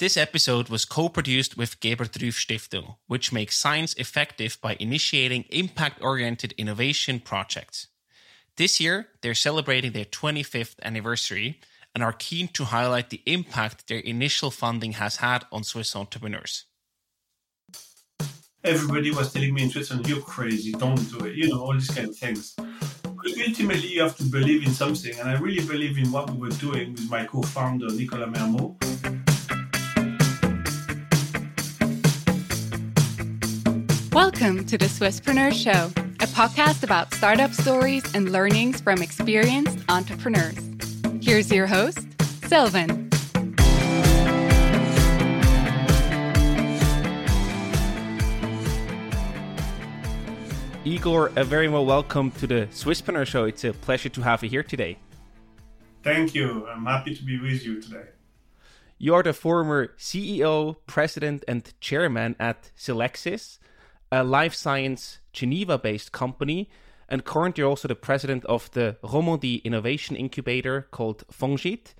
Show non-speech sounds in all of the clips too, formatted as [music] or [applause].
This episode was co-produced with Gebert Rüf Stiftung, which makes science effective by initiating impact-oriented innovation projects. This year, they're celebrating their 25th anniversary and are keen to highlight the impact their initial funding has had on Swiss entrepreneurs. Everybody was telling me in Switzerland, you're crazy, don't do it, you know, all these kind of things. But ultimately, you have to believe in something, and I really believe in what we were doing with my co founder, Nicolas Mermod. Welcome to the Swisspreneur Show, a podcast about startup stories and learnings from experienced entrepreneurs. Here's your host, Silvan. Igor, a very well welcome to the Swisspreneur Show. It's a pleasure to have you here today. Thank you. I'm happy to be with you today. You are the former CEO, president, and chairman at Selexis, a life science Geneva based company, and currently also the president of the Romandie Innovation Incubator called Fongit.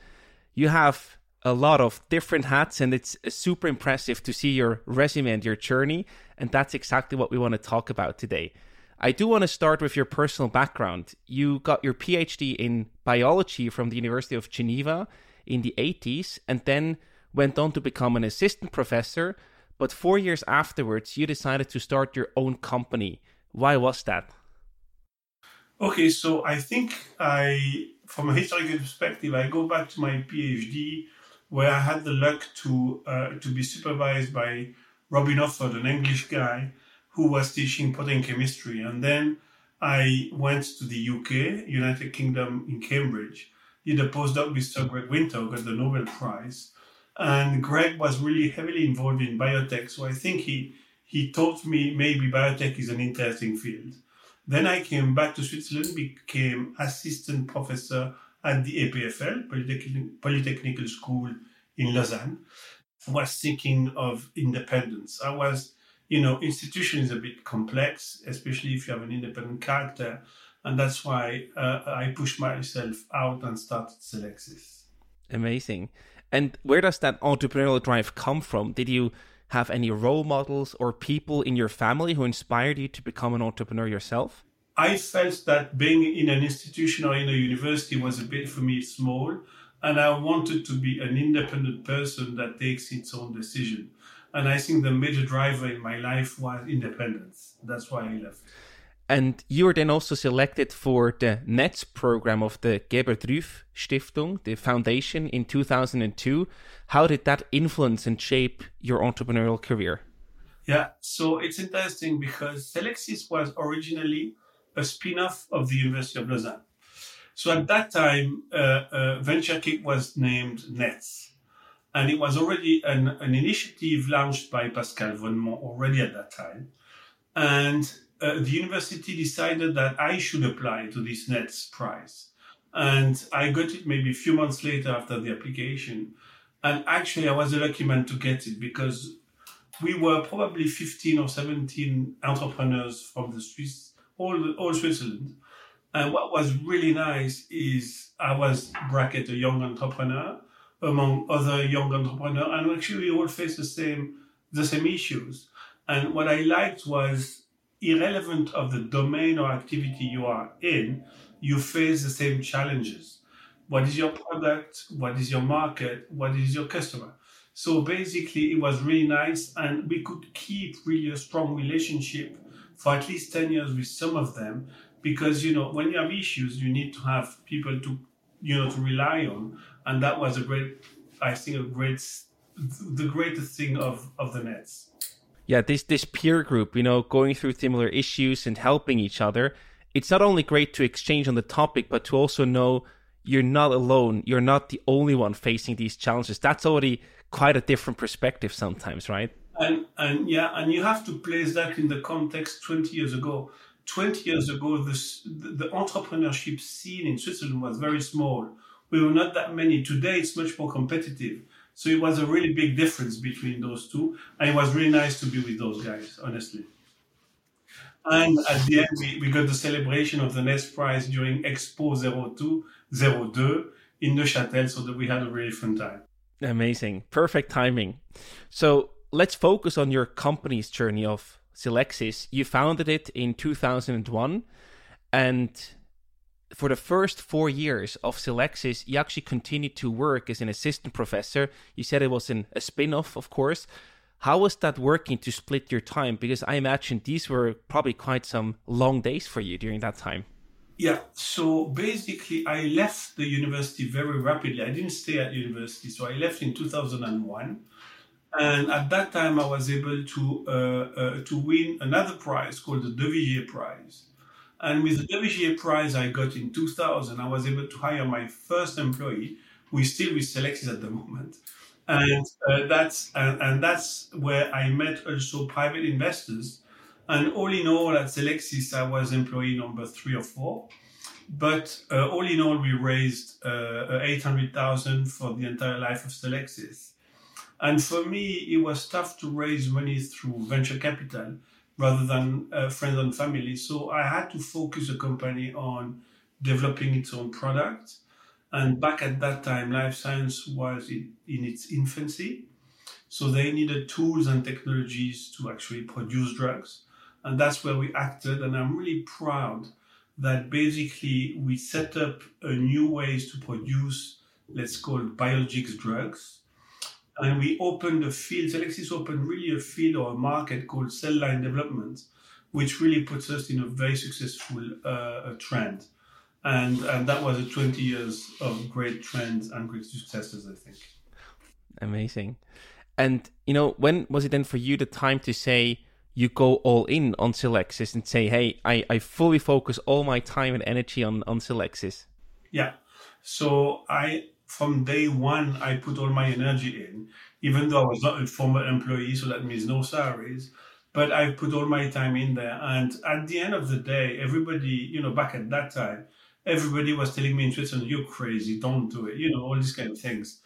You have a lot of different hats, and it's super impressive to see your resume and your journey. And that's exactly what we want to talk about today. I do want to start with your personal background. You got your PhD in biology from the University of Geneva in the 80s and then went on to become an assistant professor. But four years afterwards, you decided to start your own company. Why was that? Okay, so I think I, from a historical perspective, I go back to my PhD where I had the luck to uh, to be supervised by Robin Offord, an English guy who was teaching protein chemistry. And then I went to the UK, United Kingdom, in Cambridge, did a postdoc with Sir Greg Winter, got the Nobel Prize. And Greg was really heavily involved in biotech. So I think he, he taught me maybe biotech is an interesting field. Then I came back to Switzerland, became assistant professor at the EPFL, Polytechnic, Polytechnical School in Lausanne. Was thinking of independence. I was you know, institution is a bit complex, especially if you have an independent character. And that's why uh, I pushed myself out and started Selexis. Amazing. And where does that entrepreneurial drive come from? Did you have any role models or people in your family who inspired you to become an entrepreneur yourself? I felt that being in an institution or in a university was a bit for me small, and I wanted to be an independent person that takes its own decision. And I think the major driver in my life was independence. That's why I left. And you were then also selected for the NETS program of the Gebert Rüf Stiftung, the foundation, in 2002. How did that influence and shape your entrepreneurial career? Yeah, so it's interesting because Selexis was originally a spin off of the University of Lausanne. So at that time, uh, uh, VentureKick was named NETS. And it was already an, an initiative launched by Pascale Vonmont already at that time. And uh, the university decided that I should apply to this NETS prize. And I got it maybe a few months later after the application. And actually, I was a lucky man to get it because we were probably 15 or 17 entrepreneurs from the Swiss, all, all Switzerland. And what was really nice is I was bracket a young entrepreneur among other young entrepreneurs, and actually we all faced the same the same issues. And what I liked was irrelevant of the domain or activity you are in, you face the same challenges. What is your product? What is your market? What is your customer? So basically, it was really nice, and we could keep really a strong relationship for at least 10 years with some of them because you know when you have issues you need to have people to you know to rely on and that was a great i think a great the greatest thing of of the nets yeah this this peer group you know going through similar issues and helping each other it's not only great to exchange on the topic but to also know you're not alone. You're not the only one facing these challenges. That's already quite a different perspective sometimes right? And and yeah and you have to place that in the context 20 years ago. 20 years ago this, the, the entrepreneurship scene in switzerland was very small. We were not that many. Today it's much more competitive. So it was a really big difference between those two. And it was really nice to be with those guys, honestly. And at the end, we, we got the celebration of the NETS Prize during Expo 02, 02 in Neuchâtel, so that we had a really fun time. Amazing. Perfect timing. So let's focus on your company's journey of Selexis. You founded it in 2001 and for the first four years of Selexis, you actually continued to work as an assistant professor. You said it was an, a spin off, of course. How was that working to split your time? Because I imagine these were probably quite some long days for you during that time. Yeah, so basically, I left the university very rapidly. I didn't stay at university, so I left in 2001. And at that time, I was able to, uh, uh, to win another prize called the De Vigier Prize and with the Vigier prize I got in 2000, I was able to hire my first employee, who is still with Selexis at the moment. And uh, that's and, and, that's where I met also private investors. And all in all, at Selexis, I was employee number three or four. But uh, all in all, we raised uh, 800,000 for the entire life of Selexis. And for me, it was tough to raise money through venture capital rather than uh, friends and family. So I had to focus the company on developing its own product. And back at that time, life science was in, in its infancy. So they needed tools and technologies to actually produce drugs. And that's where we acted. And I'm really proud that basically we set up a new ways to produce, let's call it biologics drugs and we opened a field, Selexis opened really a field or a market called cell line development, which really puts us in a very successful uh, trend. And, and that was a 20 years of great trends and great successes, I think. Amazing. And, you know, when was it then for you the time to say, you go all in on Selexis and say, hey, I, I fully focus all my time and energy on, on Selexis? Yeah. So I from day one, I put all my energy in, even though I was not a former employee, so that means no salaries. But I put all my time in there. And at the end of the day, everybody, you know, back at that time, everybody was telling me in Switzerland, you're crazy, don't do it, you know, all these kind of things.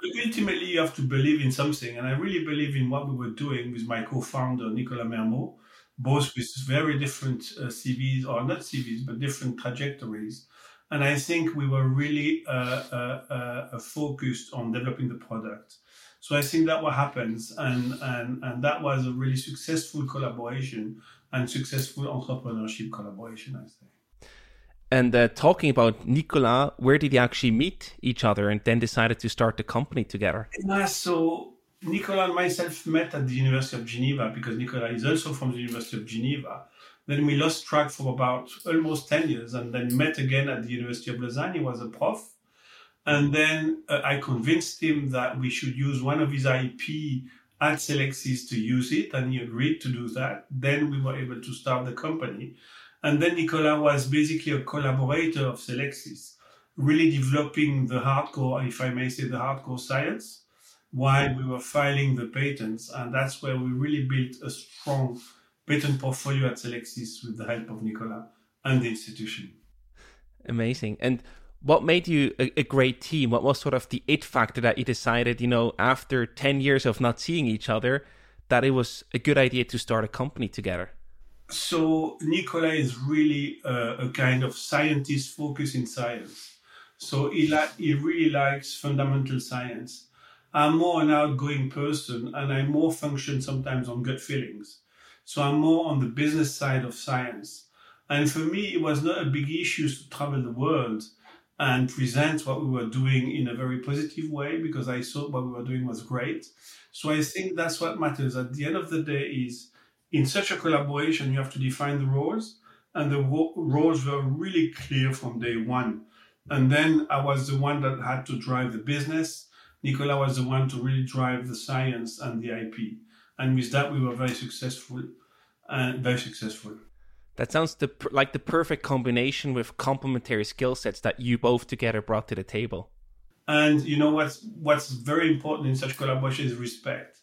But ultimately, you have to believe in something. And I really believe in what we were doing with my co founder, Nicolas Mermod, both with very different uh, CVs, or not CVs, but different trajectories. And I think we were really uh, uh, uh, focused on developing the product. So I think that what happens, and, and, and that was a really successful collaboration and successful entrepreneurship collaboration, I think. And uh, talking about Nicolas, where did you actually meet each other and then decided to start the company together? Yeah, so Nicolas and myself met at the University of Geneva because Nicolas is also from the University of Geneva. Then we lost track for about almost 10 years and then met again at the University of Lausanne. He was a prof. And then uh, I convinced him that we should use one of his IP at Selexis to use it, and he agreed to do that. Then we were able to start the company. And then Nicolas was basically a collaborator of Selexis, really developing the hardcore, if I may say, the hardcore science while we were filing the patents. And that's where we really built a strong patent portfolio at Selexis with the help of Nicolas and the institution. Amazing. And what made you a, a, great team? What was sort of the it factor that you decided, you know, after 10 years of not seeing each other, that it was a good idea to start a company together? So, Nicolas is really a, a kind of scientist focused in science. So, he, li- he really likes fundamental science. I'm more an outgoing person and I more function sometimes on gut feelings. So I'm more on the business side of science. And for me, it was not a big issue to travel the world and present what we were doing in a very positive way because I thought what we were doing was great. So I think that's what matters. At the end of the day is in such a collaboration, you have to define the roles and the roles were really clear from day one. And then I was the one that had to drive the business. Nicola was the one to really drive the science and the IP and with that we were very successful and very successful. That sounds the, like the perfect combination with complementary skill sets that you both together brought to the table. And you know what's what's very important in such collaboration is respect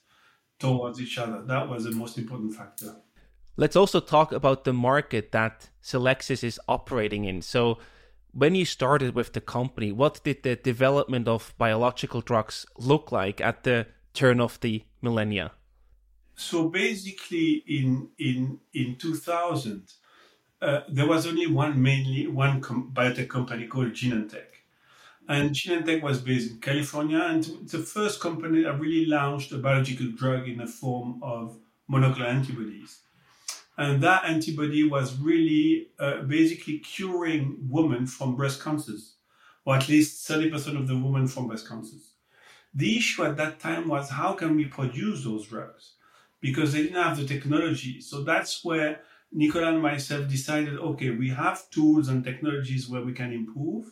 towards each other. That was the most important factor. Let's also talk about the market that Selexis is operating in. So when you started with the company what did the development of biological drugs look like at the turn of the millennia so basically, in in in 2000, uh, there was only one mainly one com- biotech company called Genentech, And Genentech was based in California, and the first company that really launched a biological drug in the form of monoclonal antibodies. And that antibody was really uh, basically curing women from breast cancers, or at least 30% of the women from breast cancers. The issue at that time was how can we produce those drugs? Because they didn't have the technology. So that's where Nicola and myself decided okay, we have tools and technologies where we can improve.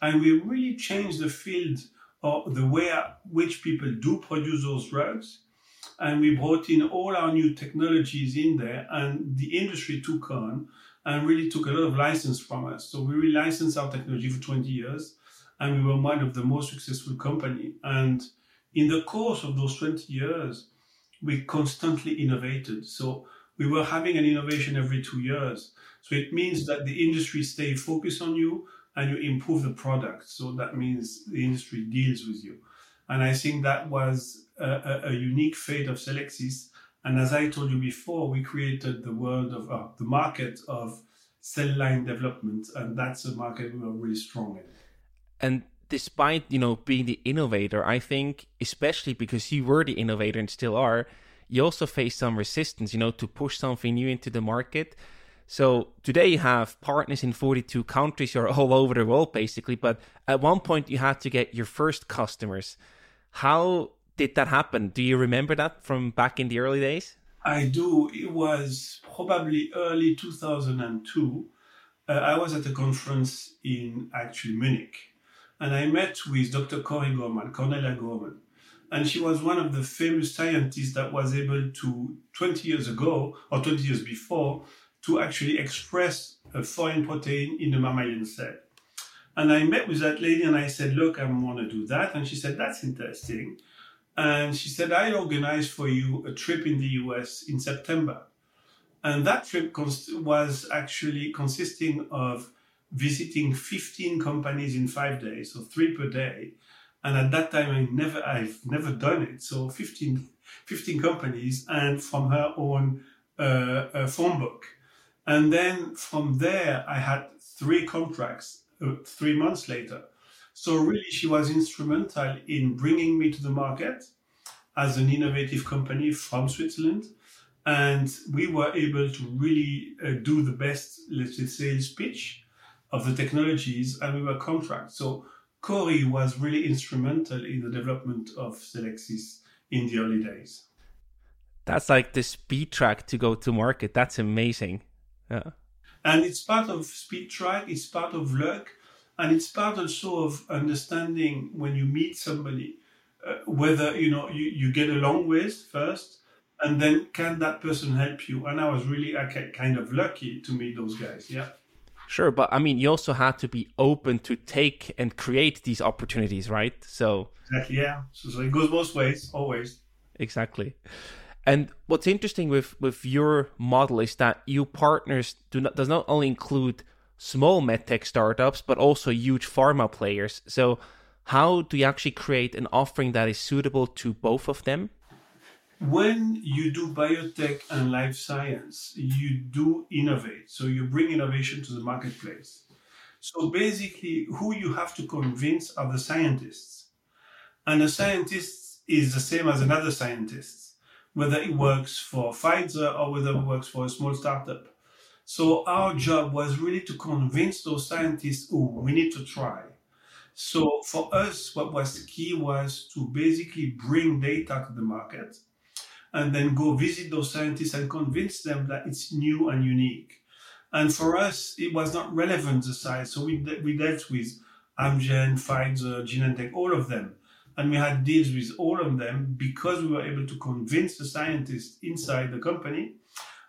And we really changed the field or the way which people do produce those drugs and we brought in all our new technologies in there and the industry took on and really took a lot of license from us so we really licensed our technology for 20 years and we were one of the most successful company and in the course of those 20 years we constantly innovated. So we were having an innovation every two years. So it means that the industry stay focused on you and you improve the product. So that means the industry deals with you. And i think that was a, a, unique fate of Selexis. And as I told you before, we created the world of uh, the market of cell line development, and that's a market we are really strong in. And despite you know being the innovator, I think especially because you were the innovator and still are, you also face some resistance, you know, to push something new into the market. So today you have partners in 42 countries, you're [laughs] all over the world basically, but at one point you had to get your first customers. How did that happen? Do you remember that from back in the early days? I do. It was probably early 2002. Uh, I was at a conference in actually Munich, and I met with Dr. Cori Gorman, Cornelia Gorman, and she was one of the famous scientists that was able to 20 years ago or 20 years before to actually express a foreign protein in the mammalian cell. And I met with that lady and I said, Look, I want to do that. And she said, That's interesting. And she said, I organized for you a trip in the US in September. And that trip was actually consisting of visiting 15 companies in five days, so three per day. And at that time, I never, I've never done it. So 15, 15 companies and from her own uh, phone book. And then from there, I had three contracts uh, three months later. So really, she was instrumental in bringing me to the market as an innovative company from Switzerland. And we were able to really uh, do the best, let's say, sales pitch of the technologies, and we were contract. So Cori was really instrumental in the development of Selexis in the early days. That's like the speed track to go to market. That's amazing. Yeah. And it's part of speed track, it's part of luck, and it's part also of understanding when you meet somebody uh, whether you know you, you get along with first and then can that person help you and i was really I kind of lucky to meet those guys yeah sure but i mean you also had to be open to take and create these opportunities right so exactly yeah so, so it goes both ways always exactly and what's interesting with with your model is that you partners do not does not only include small medtech startups, but also huge pharma players. So, how do you actually create an offering that is suitable to both of them? When you do biotech and life science, you do innovate. So, you bring innovation to the marketplace. So, basically, who you have to convince are the scientists. And a scientist is the same as another scientist, whether it works for Pfizer or whether it works for a small startup. So our job was really to convince those scientists, oh, we need to try. So for us, what was key was to basically bring data to the market and then go visit those scientists and convince them that it's new and unique. And for us, it was not relevant the size. So we, we dealt with Amgen, Pfizer, Genentech, all of them. And we had deals with all of them because we were able to convince the scientists inside the company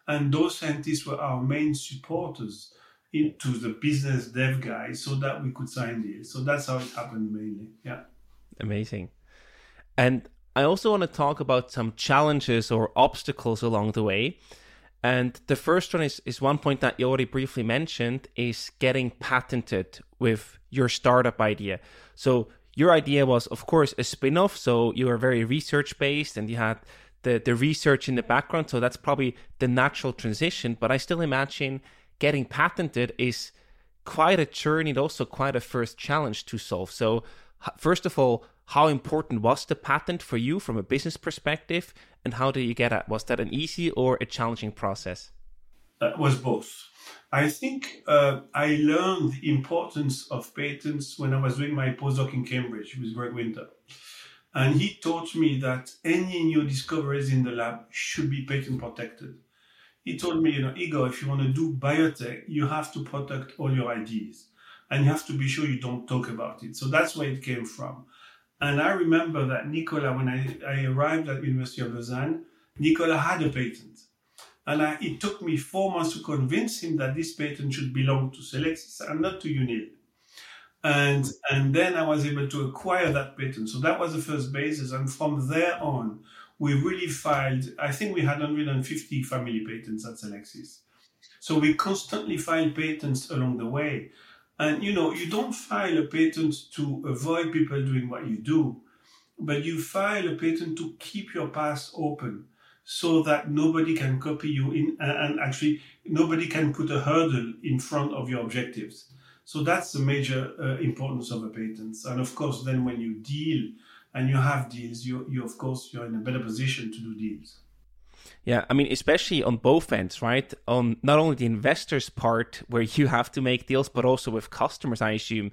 and those scientists were our main supporters into the business dev guys so that we could sign deals. So that's how it happened mainly. Yeah. Amazing. And I also want to talk about some challenges or obstacles along the way. And the first one is, is one point that you already briefly mentioned is getting patented with your startup idea. So your idea was, of course, a spin-off. So you were very research based and you had the the research in the background. So that's probably the natural transition. But I still imagine getting patented is quite a journey and also quite a first challenge to solve. So, first of all, how important was the patent for you from a business perspective, and how did you get it? Was that an easy or a challenging process? That was both. I think uh, I learned the importance of patents when I was doing my postdoc in Cambridge with Greg Winter. And he taught me that any new discoveries in the lab should be patent protected. He told me, you know, Igor, if you want to do biotech, you have to protect all your ideas and you have to be sure you don't talk about it. So that's where it came from. And I remember that Nicola, when I, I arrived at University of Lausanne, Nicola had a patent. And I, it took me four months to convince him that this patent should belong to Selexis and not to UNIL. And, and then I was able to acquire that patent. So that was the first basis. And from there on, we really filed, I think we had 150 family patents at Celexis. So we constantly filed patents along the way. And you know, you don't file a patent to avoid people doing what you do, but you file a patent to keep your path open so that nobody can copy you in and actually nobody can put a hurdle in front of your objectives. So that's the major uh, importance of a patent. And of course, then when you deal and you have deals, you, you of course you're in a better position to do deals. Yeah, I mean, especially on both ends, right? On not only the investors' part, where you have to make deals, but also with customers, I assume.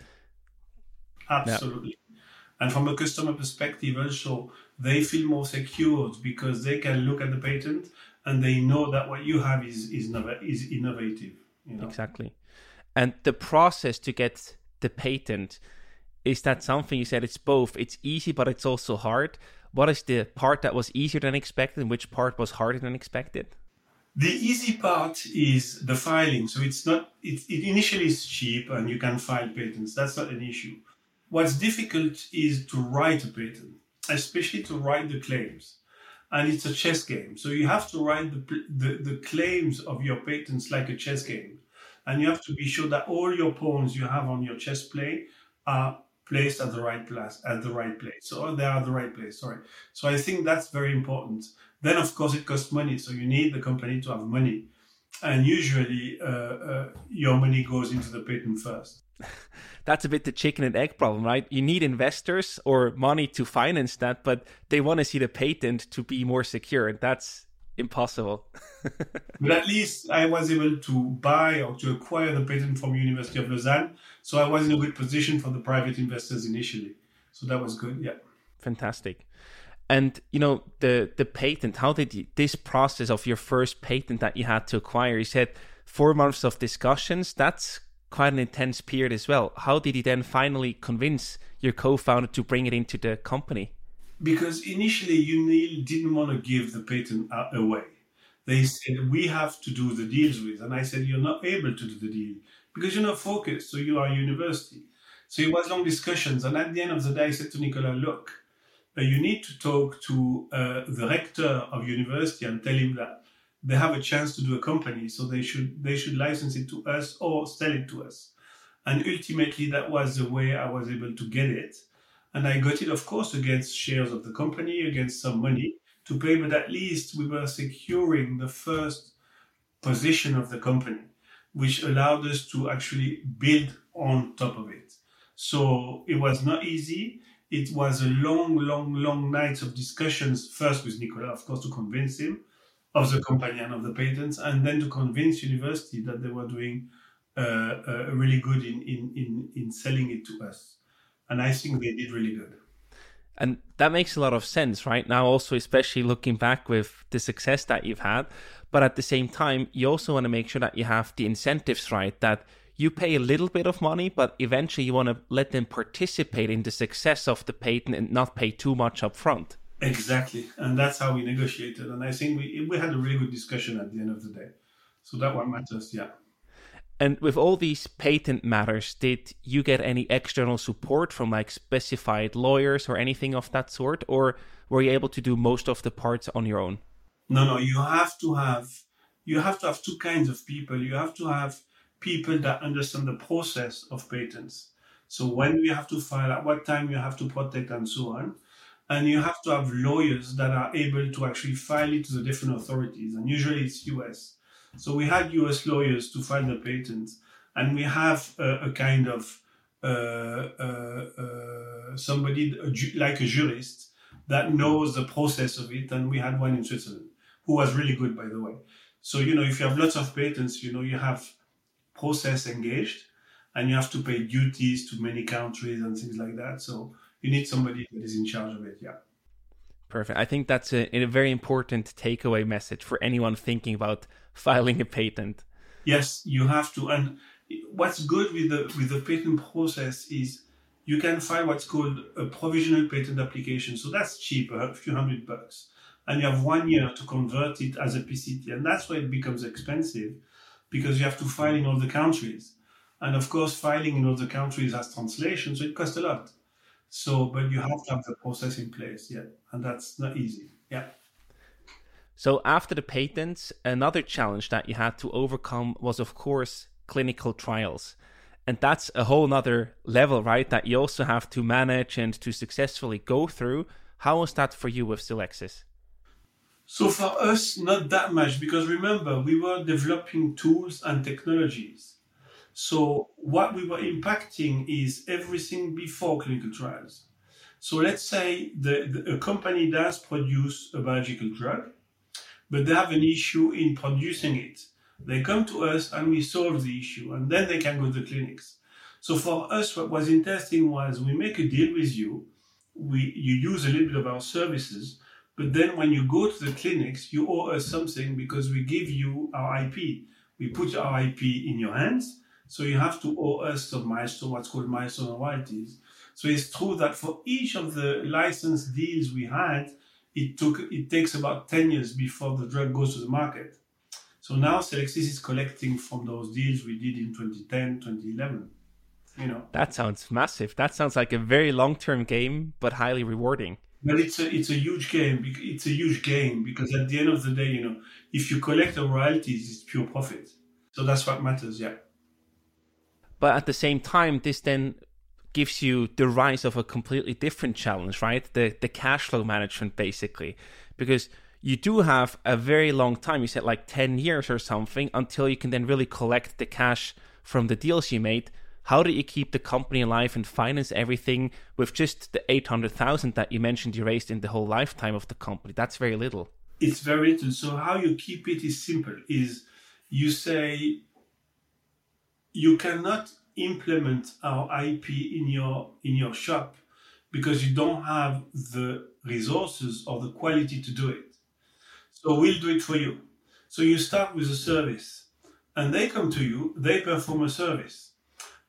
Absolutely. Yeah. And from a customer perspective, also, they feel more secured because they can look at the patent and they know that what you have is is, is innovative. You know? Exactly. And the process to get the patent is that something you said it's both. It's easy, but it's also hard. What is the part that was easier than expected, and which part was harder than expected? The easy part is the filing. So it's not. It, it initially is cheap, and you can file patents. That's not an issue. What's difficult is to write a patent especially to write the claims. And it's a chess game. So you have to write the, the, the claims of your patents like a chess game. And you have to be sure that all your pawns you have on your chess play are placed at the right place at the right place. So they are at the right place sorry. So i think that's very important. Then of course it costs money. So you need the company to have money. And usually uh, uh, your money goes into the patent first. [laughs] That's a bit the chicken and egg problem, right? You need investors or money to finance that, but they want to see the patent to be more secure. And that's impossible. [laughs] but at least I was able to buy or to acquire the patent from University of Lausanne, so I was in a good position for the private investors initially. So that was good. Yeah. Fantastic. And you know the the patent. How did you, this process of your first patent that you had to acquire? You said four months of discussions. That's quite an intense period as well. How did you then finally convince your co-founder to bring it into the company? Because initially, UNIL didn't want to give the patent away. They said we have to do the deals with, and I said you're not able to do the deal because you're not focused. So you are a university. So it was long discussions, and at the end of the day, I said to Nicola, look, uh, you need to talk to uh, the rector of university and tell him that they have a chance to do a company, so they should they should license it to us or sell it to us. And ultimately, that was the way I was able to get it. And I got it, of course, against shares of the company, against some money to pay, but at least we were securing the first position of the company, which allowed us to actually build on top of it. So it was not easy. It was a long, long, long night of discussions, first with Nicola, of course, to convince him, of the company and of the patents, and then to convince university that they were doing uh, uh, really good in, in, in, in selling it to us. And I think they did really good. And that makes a lot of sense right now, also, especially looking back with the success that you've had. But at the same time, you also want to make sure that you have the incentives right, that you pay a little bit of money, but eventually you want to let them participate in the success of the patent and not pay too much up front. Exactly, and that's how we negotiated. And I think we we had a really good discussion at the end of the day. So that one matters, yeah. And with all these patent matters, did you get any external support from like specified lawyers or anything of that sort, or were you able to do most of the parts on your own? No, no. You have to have you have to have two kinds of people. You have to have people that understand the process of patents. So when we have to file, at what time you have to protect, and so on and you have to have lawyers that are able to actually file it to the different authorities and usually it's us so we had us lawyers to file the patents and we have a, a kind of uh, uh, uh, somebody like a jurist that knows the process of it, and we had one in Switzerland who was really good, by the way. So you know, if you have lots of patents, you know, you have process engaged, and you have to pay duties to many countries and things like that. So you need somebody that is in charge of it. Yeah. Perfect. I think that's a, a very important takeaway message for anyone thinking about filing a patent. Yes, you have to. And what's good with the with the patent process is you can file what's called a provisional patent application. So that's cheaper, a few hundred bucks. And you have one year to convert it as a PCT. And that's where it becomes expensive because you have to file in all the countries. And of course, filing in all the countries has translation, so it costs a lot. So, but you have to have the process in place, yeah, and that's not easy, yeah. So, after the patents, another challenge that you had to overcome was, of course, clinical trials. And that's a whole nother level, right? That you also have to manage and to successfully go through. How was that for you with Selexis? So, for us, not that much, because remember, we were developing tools and technologies so what we were impacting is everything before clinical trials. So let's say the, the, a company does produce a biological drug, but they have an issue in producing it. They come to us and we solve the issue, and then they can go to the clinics. So for us, what was interesting was we make a deal with you. We you use a little bit of our services, but then when you go to the clinics, you owe us something because we give you our IP. We put our IP in your hands, so you have to owe us some milestone, what's called milestone royalties. So it's true that for each of the license deals we had, it took it takes about 10 years before the drug goes to the market. So now Selexis is collecting from those deals we did in 2010, 2011. You know. That sounds massive. That sounds like a very long-term game, but highly rewarding. But it's a it's a huge game. It's a huge game because at the end of the day, you know, if you collect the royalties, it's pure profit. So that's what matters. Yeah. But at the same time, this then gives you the rise of a completely different challenge, right? The the cash flow management basically. Because you do have a very long time, you said like 10 years or something, until you can then really collect the cash from the deals you made. How do you keep the company alive and finance everything with just the 800,000 that you mentioned you raised in the whole lifetime of the company? That's very little. It's very little. So how you keep it is simple. Is you say you cannot implement our IP in your in your shop because you don't have the resources or the quality to do it. So we'll do it for you. So you start with a service and they come to you, they perform a service.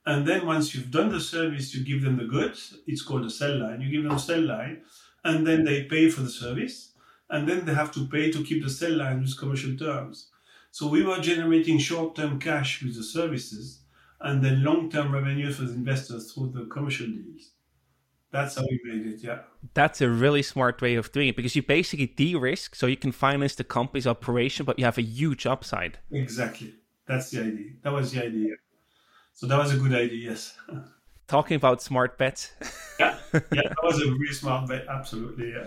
And then once you've done the service, you give them the goods. It's called a cell line. You give them a cell line and then they pay for the service. And then they have to pay to keep the cell line with commercial terms. So we were generating short-term cash with the services and then long-term revenue for the investors through the commercial deals. That's how we made it, yeah. That's a really smart way of doing it because you basically de-risk, so you can finance the company's operation, but you have a huge upside. Exactly. That's the idea. That was the idea. So that was a good idea, yes. [laughs] Talking about smart bets. yeah, [laughs] yeah, that was a really smart bet. Absolutely, yeah.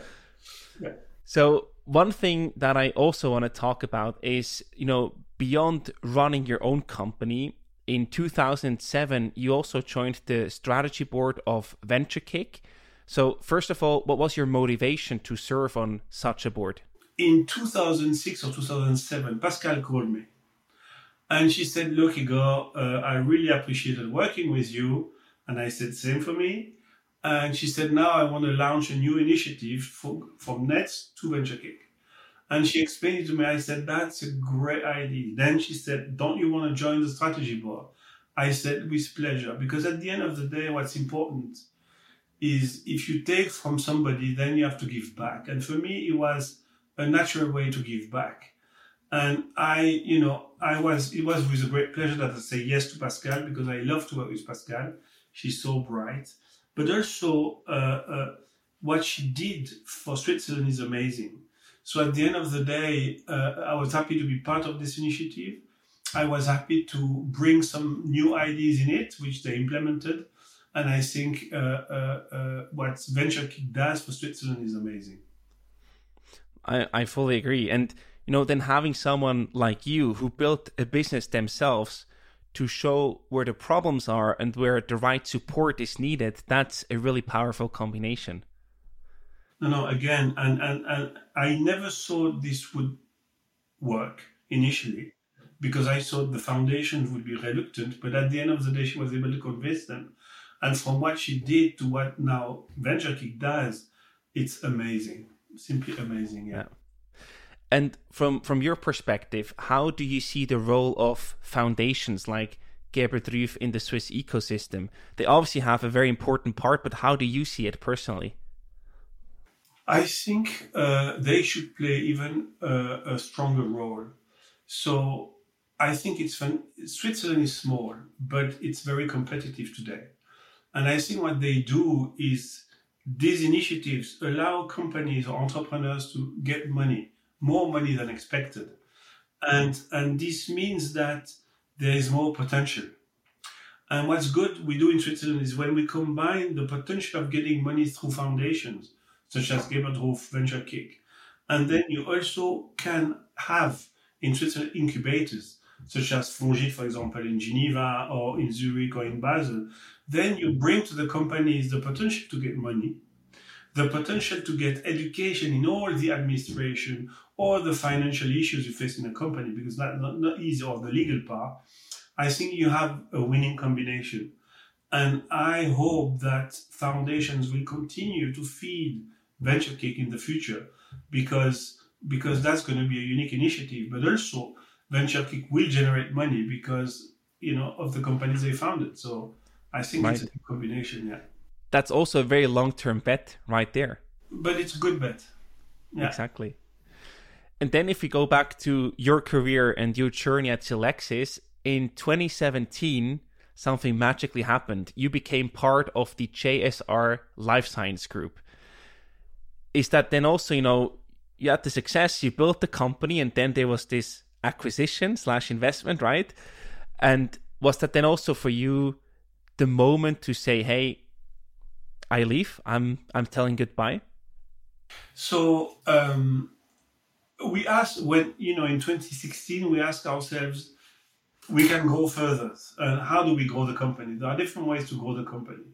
yeah. So one thing that I also want to talk about is, you know, beyond running your own company, in 2007, you also joined the strategy board of VentureKick. So, first of all, what was your motivation to serve on such a board? In 2006 or 2007, Pascal called me and she said, Look, Igor, uh, I really appreciated working with you. And I said, Same for me. And she said, Now I want to launch a new initiative for, from Nets to VentureKick. And she explained it to me. I said, That's a great idea. Then she said, Don't you want to join the strategy board? I said, With pleasure. Because at the end of the day, what's important is if you take from somebody, then you have to give back. And for me, it was a natural way to give back. And I, you know, I was, it was with a great pleasure that I say yes to Pascal because I love to work with Pascal. She's so bright. But also, uh, uh, what she did for Switzerland is amazing so at the end of the day, uh, I was happy to be part of this initiative. I was happy to bring some new ideas in it, which they implemented. And I think uh, uh, uh what does for Switzerland is amazing. I, I fully agree. And, you know, then having someone like you who built a business themselves to show where the problems are and where the right support is needed, that's a really powerful combination. No, no, again, and, and, and I never thought this would work initially because I thought the foundation would be reluctant, but at the end of the day, she was able to convince them. And from what she did to what now VentureKick does, it's amazing, simply amazing. Yeah. yeah. And from from your perspective, how do you see the role of foundations like Gebert Rüf in the Swiss ecosystem? They obviously have a very important part, but how do you see it personally? I think uh, they should play even uh, a stronger role. So I think it's fun. Switzerland is small, but it's very competitive today. And I think what they do is these initiatives allow companies or entrepreneurs to get money more money than expected. And, and this means that there is more potential. And what's good we do in Switzerland is when we combine the potential of getting money through foundations, such as Gebert Rüf Venture Kick, and then you also can have in Switzerland incubators, such as Fongit, for example, in Geneva or in Zurich or in Basel, then you bring to the companies the potential to get money, the potential to get education in all the administration, or the financial issues you face in a company, because that's not, not easy, or the legal part, I think you have a winning combination. And I hope that foundations will continue to feed venture kick in the future because because that's going to be a unique initiative. But also venture kick will generate money because you know of the companies they founded. So I think right. it's a combination, yeah. That's also a very long term bet right there. But it's a good bet. Yeah. Exactly. And then if we go back to your career and your journey at Selexis, in 2017, something magically happened. You became part of the JSR Life Science Group. Is that then also, you know, you had the success, you built the company, and then there was this acquisition slash investment, right? And was that then also for you the moment to say, hey, I leave, I'm I'm telling goodbye? So um we asked when you know in 2016 we asked ourselves we can go further and how do we grow the company there are different ways to grow the company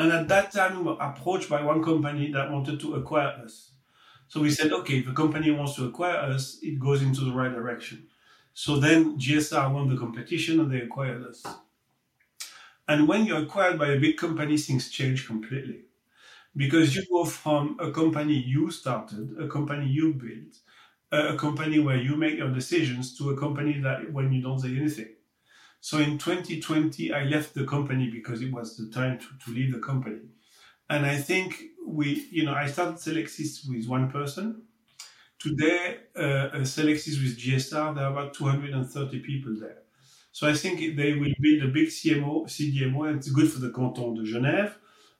and at that time we were approached by one company that wanted to acquire us. So we said okay if a company wants to acquire us it goes into the right direction. So then JSR won the competition and they acquired us. And when you're acquired by a big company things change completely. Because you go from a company you started a company you built a company where you make your decisions to a company that when you don't say anything. So in 2020, I left the company because it was the time to, to leave the company. And I think we, you know, I started Selexis with one person. Today, uh, Selexis with JSR, there are about 230 people there. So I think they will build a big CMO, CDMO, and it's good for the canton de Genève.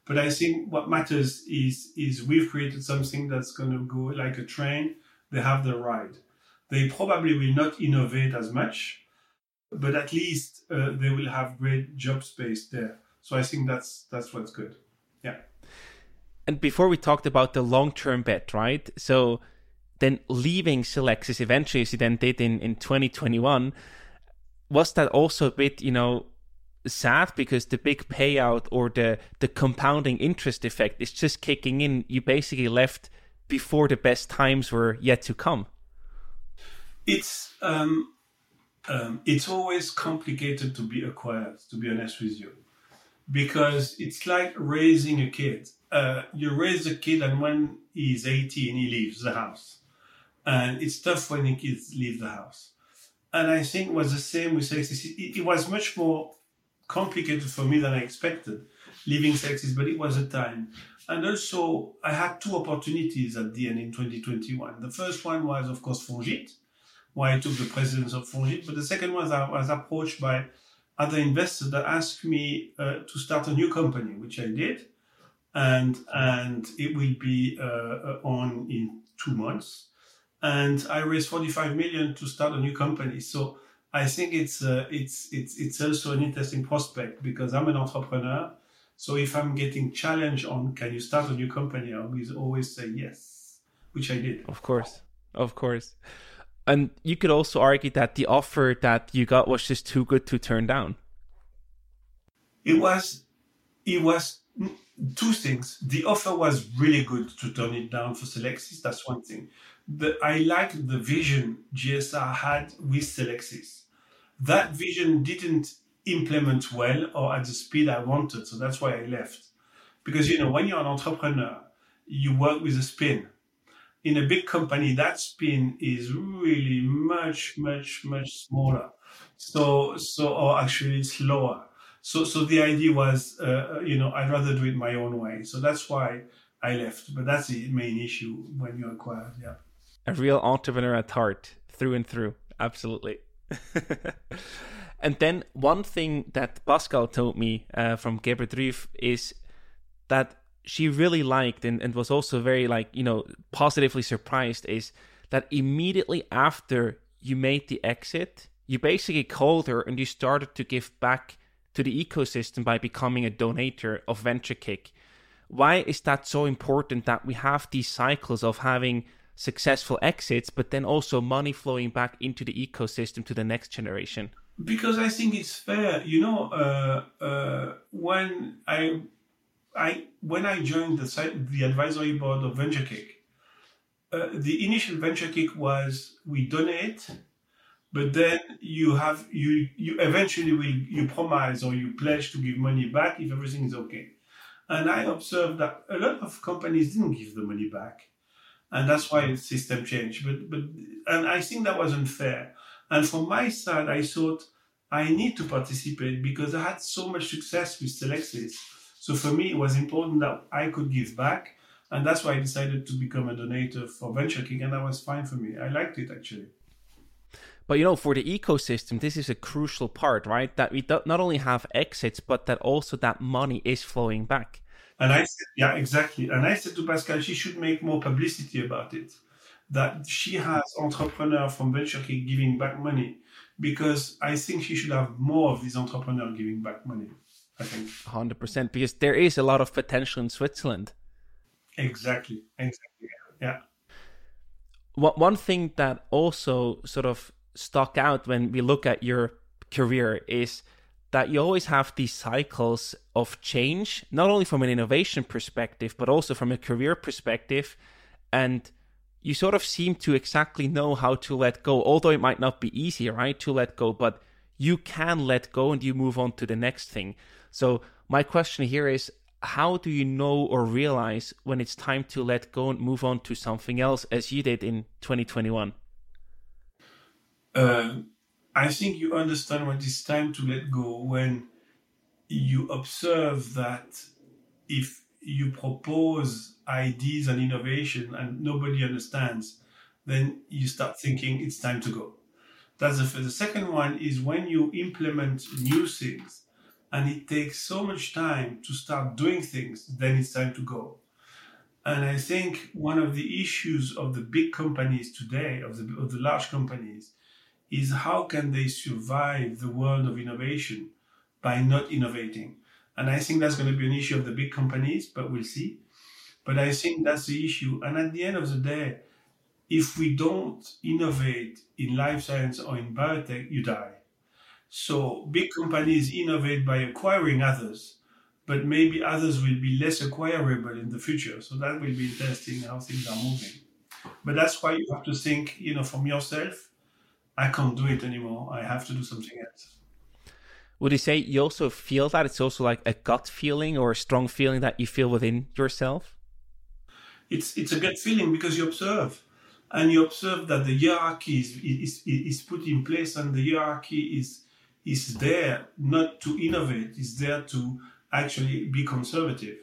But I think what matters is is we've created something that's going to go like a train they have the ride. They probably will not innovate as much, but at least uh, they will have great job space there. So I think that's that's what's good. Yeah. And before we talked about the long term bet, right? So then leaving Selexis eventually, as you then did in, in 2021, was that also a bit, you know, sad because the big payout or the the compounding interest effect is just kicking in? You basically left before the best times were yet to come? It's um, um, it's always complicated to be acquired. To be honest with you, because it's like raising a kid. Uh, you raise a kid, and when he's 18, he leaves the house, and it's tough when the kids leave the house. And I think it was the same with Selexis. It, it was much more complicated for me than I expected leaving Selexis, but it was a time. And also, I had two opportunities at the end in 2021. The first one was, of course, Fongit, where I took the presidents of Fongit. But the second was I was approached by other investors that asked me uh, to start a new company, which I did. And, and it will be uh, uh on in two months. And I raised 45 million to start a new company. So I think it's, uh, it's, it's, it's also an interesting prospect because I'm an entrepreneur so if I'm getting challenged on can you start a new company, I always say yes, which I did. Of course, of course. And you could also argue that the offer that you got was just too good to turn down. It was, it was two things. The offer was really good to turn it down for Selexis. That's one thing. The, I liked the vision JSR had with Selexis. That vision didn't implement well or at the speed I wanted. So that's why I left. Because, you know, when you're an entrepreneur, you work with a spin. In a big company, that spin is really much, much, much smaller. So, so, or actually slower. So, so the idea was, uh, you know, I'd rather do it my own way. So that's why I left. But that's the main issue when you acquire. Yeah. A real entrepreneur at heart, through and through. Absolutely. [laughs] and then one thing that Pascale told me uh, from Gebert is that she really liked and, and was also very like you know positively surprised is that immediately after you made the exit you basically called her and you started to give back to the ecosystem by becoming a donator of VentureKick. Why is that so important that we have these cycles of having successful exits, but then also money flowing back into the ecosystem to the next generation? Because I think it's fair. You know, uh, uh, when I, I when I joined the the advisory board of VentureKick, uh, the initial VentureKick was we donate but then you have you you eventually will you promise or you pledge to give money back if everything is okay. And i observed that a lot of companies didn't give the money back. And that's why the system changed. But but and i think that was unfair and from my side i thought i need to participate because i had so much success with Selexis so for me it was important that i could give back and that's why i decided to become a donator for VentureKick and that was fine for me i liked it actually but you know, for the ecosystem, this is a crucial part, right? That we not only have exits, but that also that money is flowing back. And I said, yeah, exactly. And I said to Pascale, she should make more publicity about it. That she has entrepreneur from VentureKick giving back money, because I think she should have more of these entrepreneurs giving back money. I think. Hundred percent, because there is a lot of potential in Switzerland. Exactly. Exactly. Yeah. One one thing that also sort of stuck out when we look at your career is that you always have these cycles of change, not only from an innovation perspective, but also from a career perspective. And you sort of seem to exactly know how to let go, although it might not be easy, right, to let go, but you can let go and you move on to the next thing. So, my question here is how do you know or realize when it's time to let go and move on to something else as you did in 2021? uh, I think you understand when it's time to let go when you observe that if you propose ideas and innovation and nobody understands, then you start thinking it's time to go. That's the. The second one is when you implement new things and it takes so much time to start doing things, then it's time to go. And I think one of the issues of the big companies today, of the, of the large companies, is how can they survive the world of innovation by not innovating? And I think that's going to be an issue of the big companies, but we'll see. But I think that's the issue. And at the end of the day, if we don't innovate in life science or in biotech, you die. So big companies innovate by acquiring others, but maybe others will be less acquirable in the future. So that will be interesting how things are moving. But that's why you have to think, you know, from yourself I can't do it anymore. I have to do something else. Would you say you also feel that it's also like a gut feeling or a strong feeling that you feel within yourself? It's it's a gut feeling because you observe, and you observe that the hierarchy is is, is put in place, and the hierarchy is is there not to innovate, is there to actually be conservative,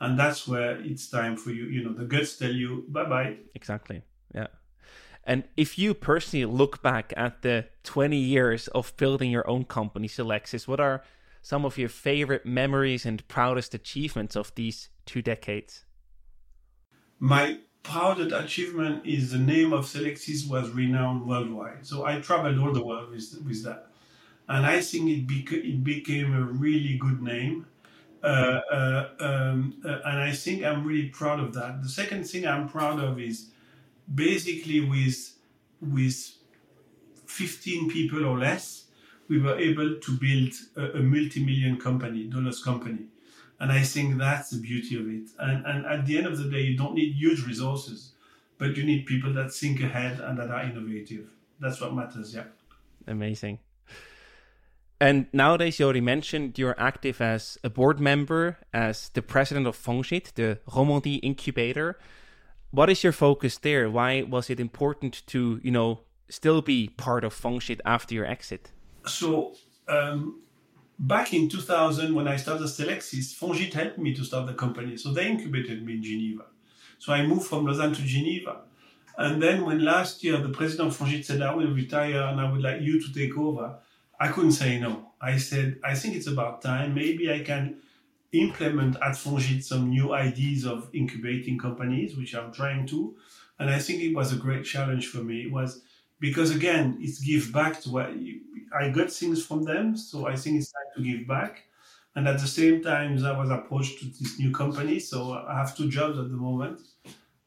and that's where it's time for you. You know, the guts tell you bye bye. Exactly. Yeah. And if you personally look back at the 20 years of building your own company, Selexis, what are some of your favorite memories and proudest achievements of these two decades? My proudest achievement is the name of Selexis was renowned worldwide. So I traveled all the world with, with that. And I think it, beca- it became a really good name. Uh, uh, um, uh, and I think I'm really proud of that. The second thing I'm proud of is basically with with 15 people or less, we were able to build a, a multi-million company, dollars company. And I think that's the beauty of it. And, and at the end of the day, you don't need huge resources, but you need people that think ahead and that are innovative. That's what matters, yeah. Amazing. And nowadays, you already mentioned you're active as a board member, as the president of Fongit, the Romandie incubator. What is your focus there? Why was it important to, you know, still be part of Fongit after your exit? So, um, back in 2000, when I started Selexis, Fongit helped me to start the company. So they incubated me in Geneva. So I moved from Lausanne to Geneva. And then when last year the president of Fongit said, I will retire and I would like you to take over, I couldn't say no. I said, I think it's about time. Maybe I can implement at Fongit some new ideas of incubating companies, which I'm trying to. And I think it was a great challenge for me. It was because again, it's give back to what you, I got things from them. So I think it's time to give back. And at the same time, I was approached to this new company. So I have two jobs at the moment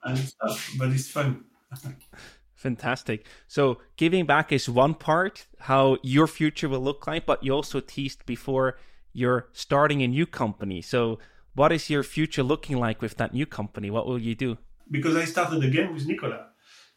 and stuff, but it's fun. [laughs] Fantastic. So giving back is one part, how your future will look like, but you also teased before you're starting a new company. So what is your future looking like with that new company? What will you do? Because I started again with Nicolas.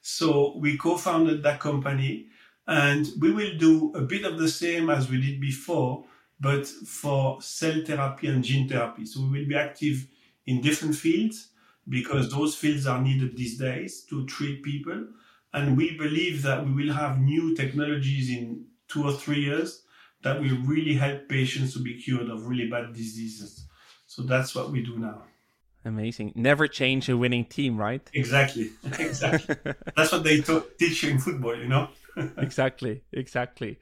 So we co-founded that company and we will do a bit of the same as we did before, but for cell therapy and gene therapy. So we will be active in different fields because those fields are needed these days to treat people. And we believe that we will have new technologies in two or three years that will really help patients to be cured of really bad diseases. So that's what we do now. Amazing. Never change a winning team, right? Exactly. [laughs] Exactly. that's what they teach you in football, you know? [laughs] exactly. Exactly.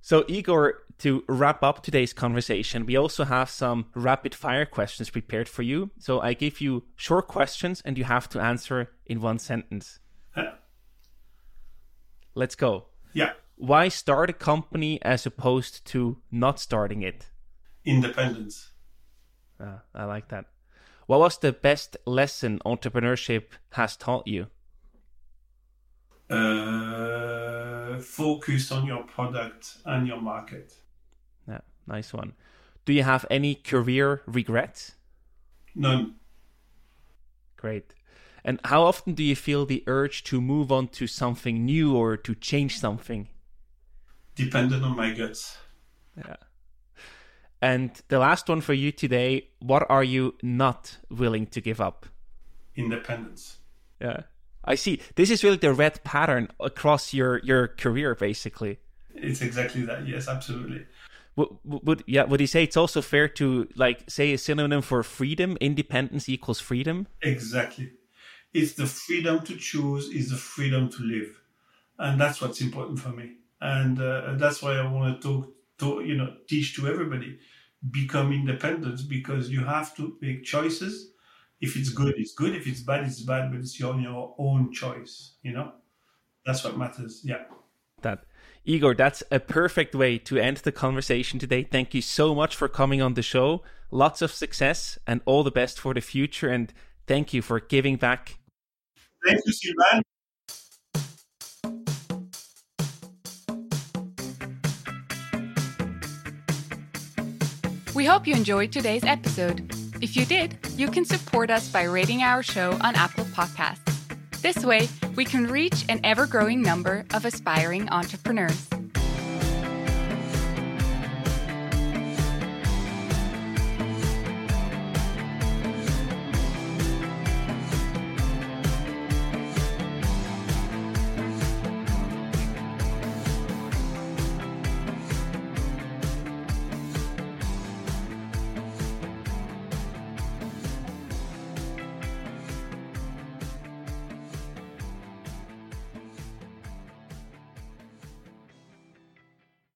So, Igor, to wrap up today's conversation, we also have some rapid fire questions prepared for you. So, I give you short questions and you have to answer in one sentence. Let's go. Yeah. Why start a company as opposed to not starting it? Independence. Uh, I like that. What was the best lesson entrepreneurship has taught you? Uh, focus on your product and your market. Yeah, nice one. Do you have any career regrets? None. Great. And how often do you feel the urge to move on to something new or to change something? Dependent on my guts. Yeah. And the last one for you today what are you not willing to give up? Independence. Yeah. I see. This is really the red pattern across your, your career, basically. It's exactly that. Yes, absolutely. Would, would yeah? Would you say it's also fair to like say a synonym for freedom? Independence equals freedom. Exactly it's the freedom to choose, is the freedom to live, and that's what's important for me. And uh, that's why I want to talk, to you know, teach to everybody, become independent because you have to make choices. If it's good, it's good. If it's bad, it's bad. But it's your, your own choice. You know, that's what matters. Yeah. That. Igor, that's a perfect way to end the conversation today. Thank you so much for coming on the show. Lots of success and all the best for the future. And thank you for giving back Thank you, Silvan. We hope you enjoyed today's episode. If you did, you can support us by rating our show on Apple Podcasts. This way, we can reach an ever growing number of aspiring entrepreneurs.